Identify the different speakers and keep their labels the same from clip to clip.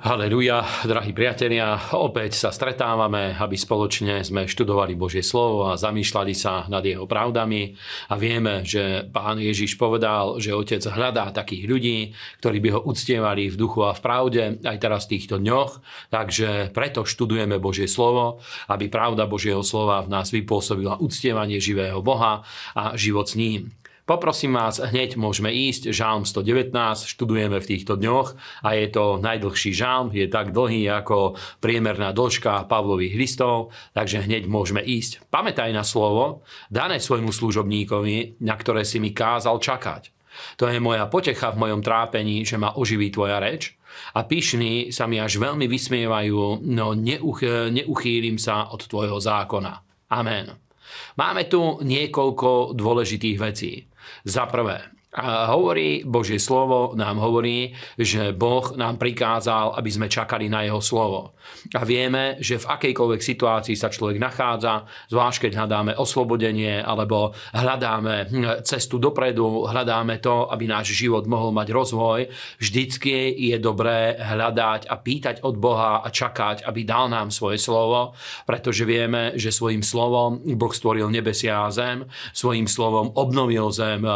Speaker 1: Haleluja, drahí priatelia, opäť sa stretávame, aby spoločne sme študovali Božie slovo a zamýšľali sa nad jeho pravdami a vieme, že pán Ježiš povedal, že otec hľadá takých ľudí, ktorí by ho uctievali v duchu a v pravde aj teraz v týchto dňoch, takže preto študujeme Božie slovo, aby pravda Božieho slova v nás vypôsobila uctievanie živého Boha a život s ním. Poprosím vás, hneď môžeme ísť, žálm 119, študujeme v týchto dňoch a je to najdlhší žálm, je tak dlhý ako priemerná dĺžka Pavlových listov, takže hneď môžeme ísť. Pamätaj na slovo, dané svojmu služobníkovi, na ktoré si mi kázal čakať. To je moja potecha v mojom trápení, že ma oživí tvoja reč a pyšní sa mi až veľmi vysmievajú, no neuch, neuchýlim sa od tvojho zákona. Amen. Máme tu niekoľko dôležitých vecí. Za prvé, a hovorí, Božie slovo nám hovorí, že Boh nám prikázal, aby sme čakali na jeho slovo. A vieme, že v akejkoľvek situácii sa človek nachádza, zvlášť keď hľadáme oslobodenie alebo hľadáme cestu dopredu, hľadáme to, aby náš život mohol mať rozvoj, vždycky je dobré hľadať a pýtať od Boha a čakať, aby dal nám svoje slovo, pretože vieme, že svojim slovom Boh stvoril nebesia a zem, svojim slovom obnovil zem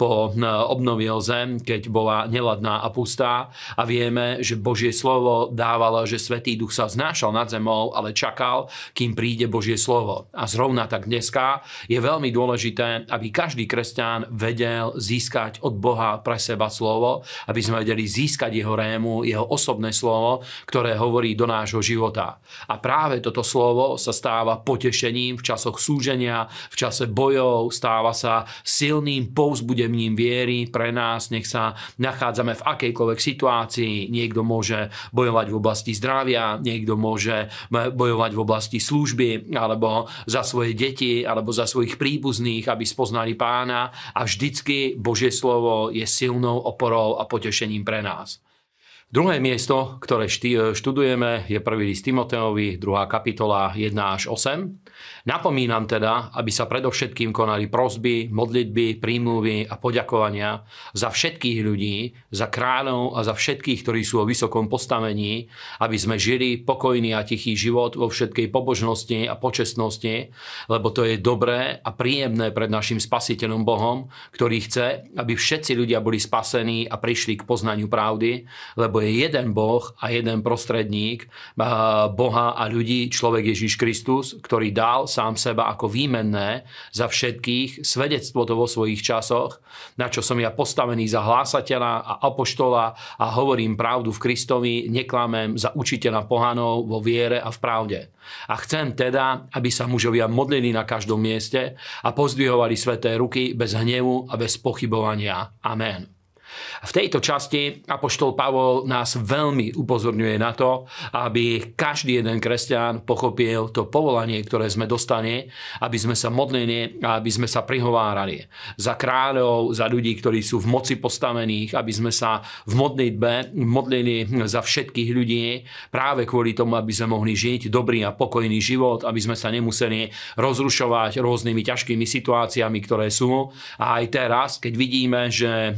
Speaker 1: po obnovil zem, keď bola neladná a pustá a vieme, že Božie slovo dávalo, že Svetý Duch sa znášal nad zemou, ale čakal, kým príde Božie slovo. A zrovna tak dneska je veľmi dôležité, aby každý kresťan vedel získať od Boha pre seba slovo, aby sme vedeli získať jeho rému, jeho osobné slovo, ktoré hovorí do nášho života. A práve toto slovo sa stáva potešením v časoch súženia, v čase bojov, stáva sa silným povzbudením viery pre nás, nech sa nachádzame v akejkoľvek situácii. Niekto môže bojovať v oblasti zdravia, niekto môže bojovať v oblasti služby, alebo za svoje deti, alebo za svojich príbuzných, aby spoznali pána. A vždycky Božie slovo je silnou oporou a potešením pre nás. Druhé miesto, ktoré študujeme, je prvý list Timoteovi, 2. kapitola 1 až 8. Napomínam teda, aby sa predovšetkým konali prosby, modlitby, prímluvy a poďakovania za všetkých ľudí, za kráľov a za všetkých, ktorí sú o vysokom postavení, aby sme žili pokojný a tichý život vo všetkej pobožnosti a počestnosti, lebo to je dobré a príjemné pred našim spasiteľom Bohom, ktorý chce, aby všetci ľudia boli spasení a prišli k poznaniu pravdy, lebo je jeden Boh a jeden prostredník Boha a ľudí, človek Ježiš Kristus, ktorý dal sám seba ako výmenné za všetkých, svedectvo to vo svojich časoch, na čo som ja postavený za hlásateľa a apoštola a hovorím pravdu v Kristovi, neklamem za učiteľa pohanov vo viere a v pravde. A chcem teda, aby sa mužovia modlili na každom mieste a pozdvihovali sveté ruky bez hnevu a bez pochybovania. Amen. V tejto časti Apoštol Pavol nás veľmi upozorňuje na to, aby každý jeden kresťan pochopil to povolanie, ktoré sme dostane, aby sme sa modlili a aby sme sa prihovárali za kráľov, za ľudí, ktorí sú v moci postavených, aby sme sa v modlitbe modlili za všetkých ľudí práve kvôli tomu, aby sme mohli žiť dobrý a pokojný život, aby sme sa nemuseli rozrušovať rôznymi ťažkými situáciami, ktoré sú. A aj teraz, keď vidíme, že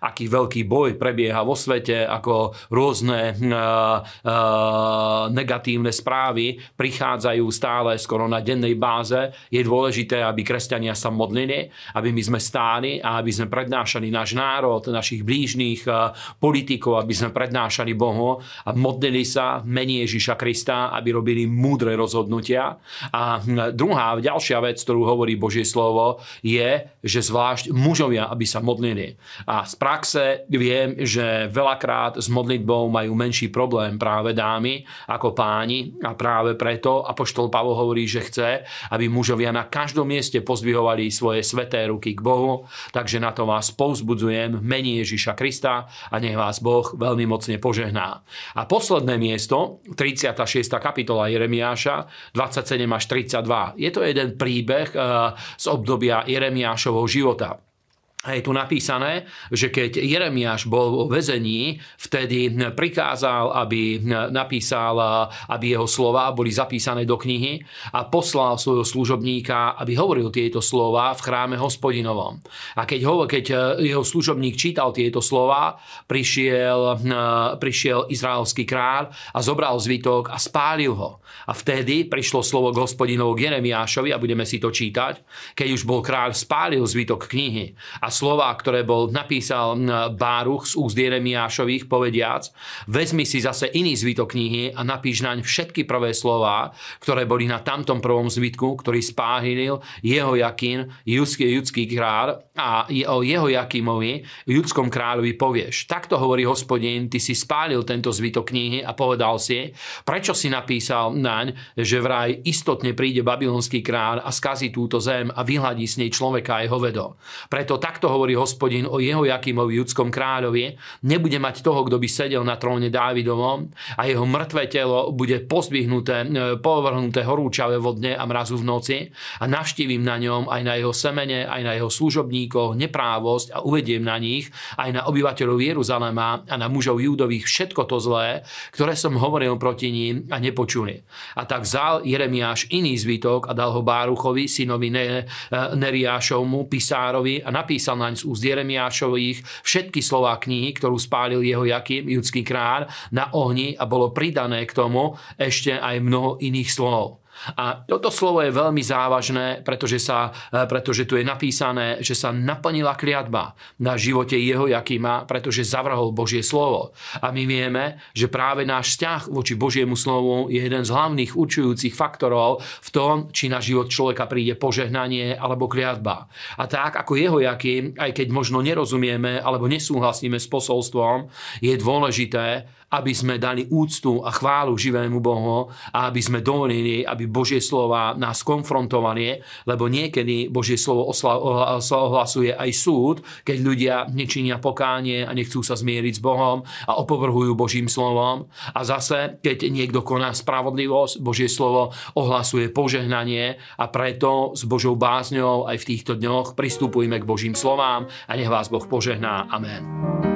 Speaker 1: aký veľký boj prebieha vo svete, ako rôzne uh, uh, negatívne správy prichádzajú stále skoro na dennej báze. Je dôležité, aby kresťania sa modlili, aby my sme stáli a aby sme prednášali náš národ, našich blížnych uh, politikov, aby sme prednášali Bohu a modlili sa mení Ježiša Krista, aby robili múdre rozhodnutia. A druhá, ďalšia vec, ktorú hovorí Božie slovo, je, že zvlášť mužovia, aby sa modlili. A praxe viem, že veľakrát s modlitbou majú menší problém práve dámy ako páni a práve preto Apoštol Pavol hovorí, že chce, aby mužovia na každom mieste pozdvihovali svoje sveté ruky k Bohu, takže na to vás povzbudzujem mení Ježiša Krista a nech vás Boh veľmi mocne požehná. A posledné miesto, 36. kapitola Jeremiáša, 27 až 32. Je to jeden príbeh eh, z obdobia Jeremiášovho života. Je tu napísané, že keď Jeremiáš bol vo väzení, vtedy prikázal, aby napísal, aby jeho slova boli zapísané do knihy a poslal svojho služobníka, aby hovoril tieto slova v chráme hospodinovom. A keď, ho, keď jeho služobník čítal tieto slova, prišiel, prišiel izraelský kráľ a zobral zvitok a spálil ho. A vtedy prišlo slovo k hospodinovu k Jeremiášovi a budeme si to čítať, keď už bol kráľ spálil zvitok knihy a slova, ktoré bol napísal Báruch z úst Jeremiášových povediac, vezmi si zase iný zvitok knihy a napíš naň všetky prvé slova, ktoré boli na tamtom prvom zvitku, ktorý spáhilil jeho Jakín, judský, judský kráľ a o jeho Jakimovi, judskom kráľovi povieš. Takto hovorí hospodin, ty si spálil tento zvitok knihy a povedal si, prečo si napísal na naň, že vraj istotne príde babylonský kráľ a skazí túto zem a vyhľadí s nej človeka jeho vedo. Preto takto hovorí hospodin o jeho Jakimovi judskom kráľovi, nebude mať toho, kto by sedel na tróne Dávidovom a jeho mŕtve telo bude pozdvihnuté, e, povrhnuté horúčavé vodne a mrazu v noci a navštívim na ňom aj na jeho semene, aj na jeho služobníkoch neprávosť a uvediem na nich aj na obyvateľov Jeruzalema a na mužov júdových všetko to zlé, ktoré som hovoril proti ním a nepočuli. A tak vzal Jeremiáš iný zvitok a dal ho Báruchovi, synovi Neriášovmu, pisárovi a napísal naň z úst Jeremiášových všetky slová knihy, ktorú spálil jeho Jakým, judský kráľ, na ohni a bolo pridané k tomu ešte aj mnoho iných slov. A toto slovo je veľmi závažné, pretože, sa, e, pretože tu je napísané, že sa naplnila kliatba na živote jeho Jakima, pretože zavrhol Božie slovo. A my vieme, že práve náš vzťah voči Božiemu slovu je jeden z hlavných určujúcich faktorov v tom, či na život človeka príde požehnanie alebo kliatba. A tak ako jeho Jakim, aj keď možno nerozumieme alebo nesúhlasíme s posolstvom, je dôležité, aby sme dali úctu a chválu živému Bohu a aby sme dovolili, aby Božie slova nás konfrontovali, lebo niekedy Božie slovo ohlasuje aj súd, keď ľudia nečinia pokánie a nechcú sa zmieriť s Bohom a opovrhujú Božím slovom. A zase, keď niekto koná spravodlivosť, Božie slovo ohlasuje požehnanie a preto s Božou bázňou aj v týchto dňoch pristupujme k Božím slovám a nech vás Boh požehná. Amen.